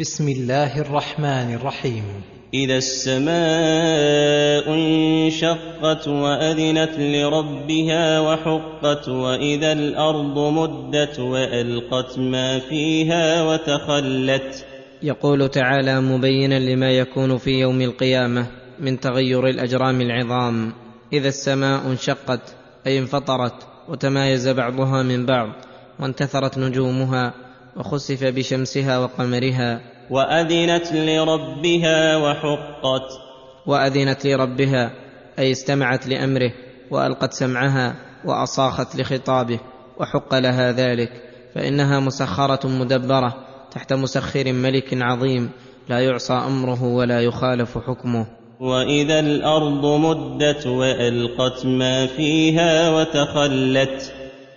بسم الله الرحمن الرحيم. إذا السماء انشقت وأذنت لربها وحقت وإذا الأرض مدت وألقت ما فيها وتخلت. يقول تعالى مبينا لما يكون في يوم القيامة من تغير الأجرام العظام. إذا السماء انشقت أي انفطرت وتمايز بعضها من بعض وانتثرت نجومها وخسف بشمسها وقمرها وأذنت لربها وحقت. وأذنت لربها أي استمعت لأمره وألقت سمعها وأصاخت لخطابه وحق لها ذلك. فإنها مسخرة مدبرة تحت مسخر ملك عظيم لا يعصى أمره ولا يخالف حكمه. وإذا الأرض مدت وألقت ما فيها وتخلت.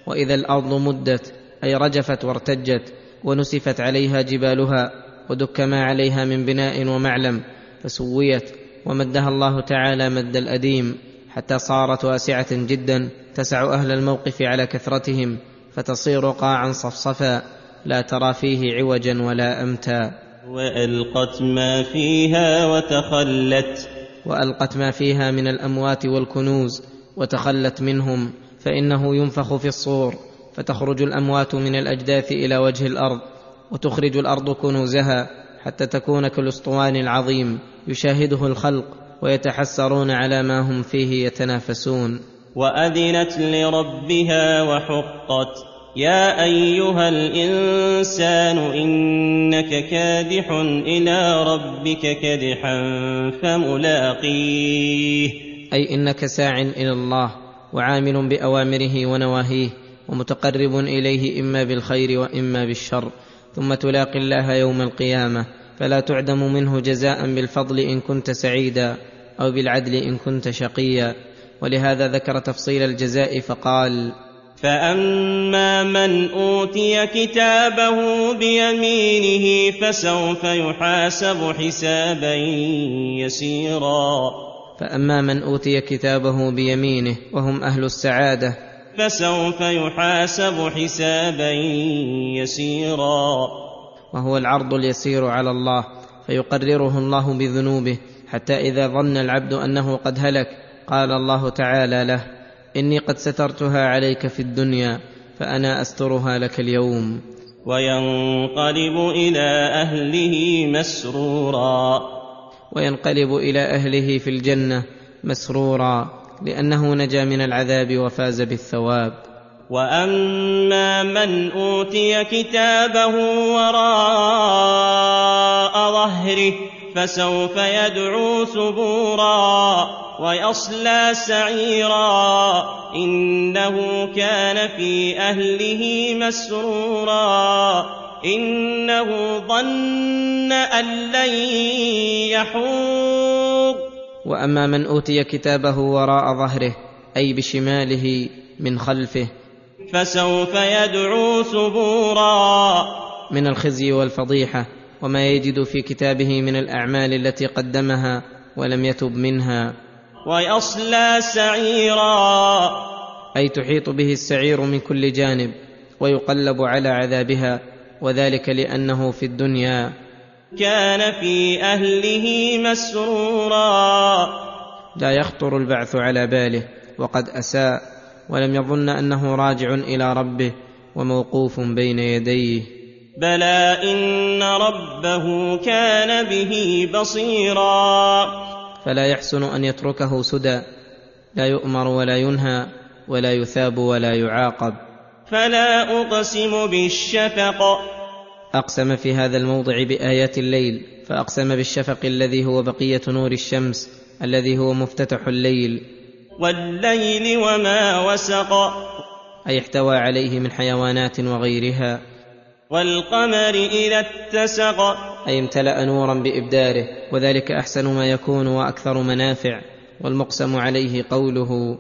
وإذا الأرض مدت أي رجفت وارتجت ونسفت عليها جبالها ودك ما عليها من بناء ومعلم فسويت ومدها الله تعالى مد الأديم حتى صارت واسعة جدا تسع أهل الموقف على كثرتهم فتصير قاعا صفصفا لا ترى فيه عوجا ولا امتا. وألقت ما فيها وتخلت. وألقت ما فيها من الأموات والكنوز وتخلت منهم فإنه ينفخ في الصور. فتخرج الأموات من الأجداث إلى وجه الأرض وتخرج الأرض كنوزها حتى تكون كالأسطوان العظيم يشاهده الخلق ويتحسرون على ما هم فيه يتنافسون. وأذنت لربها وحقت يا أيها الإنسان إنك كادح إلى ربك كدحا فملاقيه. أي إنك ساع إلى الله وعامل بأوامره ونواهيه. ومتقرب إليه إما بالخير وإما بالشر. ثم تلاقي الله يوم القيامة. فلا تعدم منه جزاء بالفضل إن كنت سعيدا أو بالعدل إن كنت شقيا. ولهذا ذكر تفصيل الجزاء فقال فأما من أوتي كتابه بيمينه فسوف يحاسب حسابا يسيرا. فأما من أوتي كتابه بيمينه وهم أهل السعادة فسوف يحاسب حسابا يسيرا. وهو العرض اليسير على الله فيقرره الله بذنوبه حتى إذا ظن العبد أنه قد هلك قال الله تعالى له إني قد سترتها عليك في الدنيا فأنا أسترها لك اليوم. وينقلب إلى أهله مسرورا. وينقلب إلى أهله في الجنة مسرورا. لأنه نجا من العذاب وفاز بالثواب. وأما من أوتي كتابه وراء ظهره فسوف يدعو ثبورا ويصلى سعيرا. إنه كان في أهله مسرورا. إنه ظن أن لن يحور. وأما من أوتي كتابه وراء ظهره أي بشماله من خلفه فسوف يدعو ثبورا. من الخزي والفضيحة وما يجد في كتابه من الأعمال التي قدمها ولم يتب منها. ويصلى سعيرا. أي تحيط به السعير من كل جانب ويقلب على عذابها وذلك لأنه في الدنيا. كان في أهله مسرورا. لا يخطر البعث على باله وقد أساء ولم يظن أنه راجع إلى ربه وموقوف بين يديه. بلى إن ربه كان به بصيرا. فلا يحسن أن يتركه سدى. لا يؤمر ولا ينهى ولا يثاب ولا يعاقب. فلا أقسم بالشفق. أقسم في هذا الموضع بآيات الليل فأقسم بالشفق الذي هو بقية نور الشمس الذي هو مفتتح الليل. والليل وما وسق. أي احتوى عليه من حيوانات وغيرها. والقمر إذا اتسق. أي امتلأ نورا بإبداره وذلك أحسن ما يكون وأكثر منافع والمقسم عليه قوله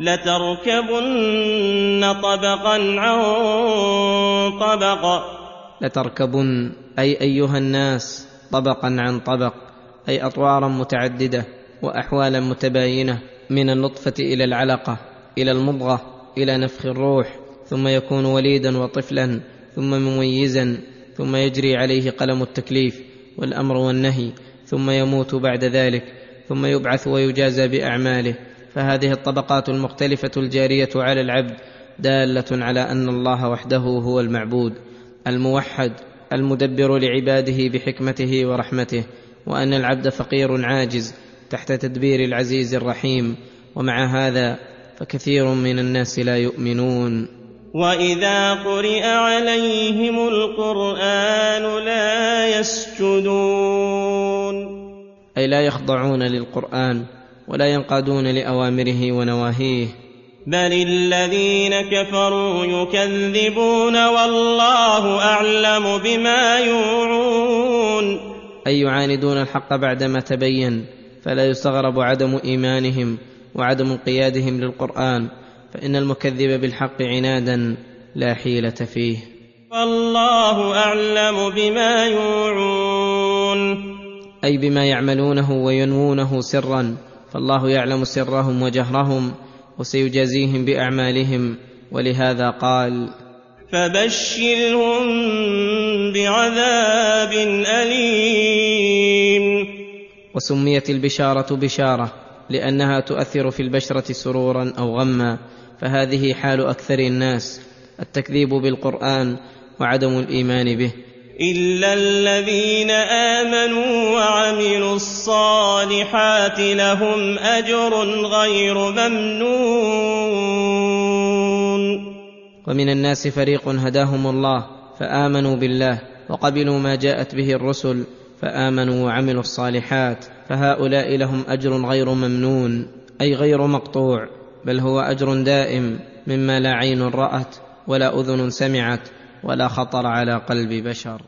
لتركبن طبقا عن طبق. لتركبن أي أيها الناس طبقا عن طبق أي اطوارا متعددة واحوالا متباينة من النطفة إلى العلقة إلى المضغة إلى نفخ الروح ثم يكون وليدا وطفلا ثم مميزا ثم يجري عليه قلم التكليف والأمر والنهي ثم يموت بعد ذلك ثم يبعث ويجازى بأعماله. فهذه الطبقات المختلفة الجارية على العبد دالة على أن الله وحده هو المعبود. الموحد المدبر لعباده بحكمته ورحمته وأن العبد فقير عاجز تحت تدبير العزيز الرحيم. ومع هذا فكثير من الناس لا يؤمنون. وإذا قرئ عليهم القرآن لا يسجدون. أي لا يخضعون للقرآن ولا ينقادون لأوامره ونواهيه. بل الذين كفروا يكذبون والله اعلم بما يوعون اي يعاندون الحق بعدما تبين فلا يستغرب عدم ايمانهم وعدم انقيادهم للقران فان المكذب بالحق عنادا لا حيله فيه والله اعلم بما يوعون اي بما يعملونه وينوونه سرا فالله يعلم سرهم وجهرهم وسيجازيهم بأعمالهم ولهذا قال فبشرهم بعذاب أليم. وسميت البشارة بشارة لأنها تؤثر في البشرة سرورا أو غما فهذه حال أكثر الناس التكذيب بالقرآن وعدم الإيمان به. الا الذين امنوا وعملوا الصالحات لهم اجر غير ممنون. ومن الناس فريق هداهم الله فامنوا بالله وقبلوا ما جاءت به الرسل فامنوا وعملوا الصالحات فهؤلاء لهم اجر غير ممنون أي غير مقطوع بل هو اجر دائم مما لا عين رات ولا اذن سمعت ولا خطر على قلب بشر.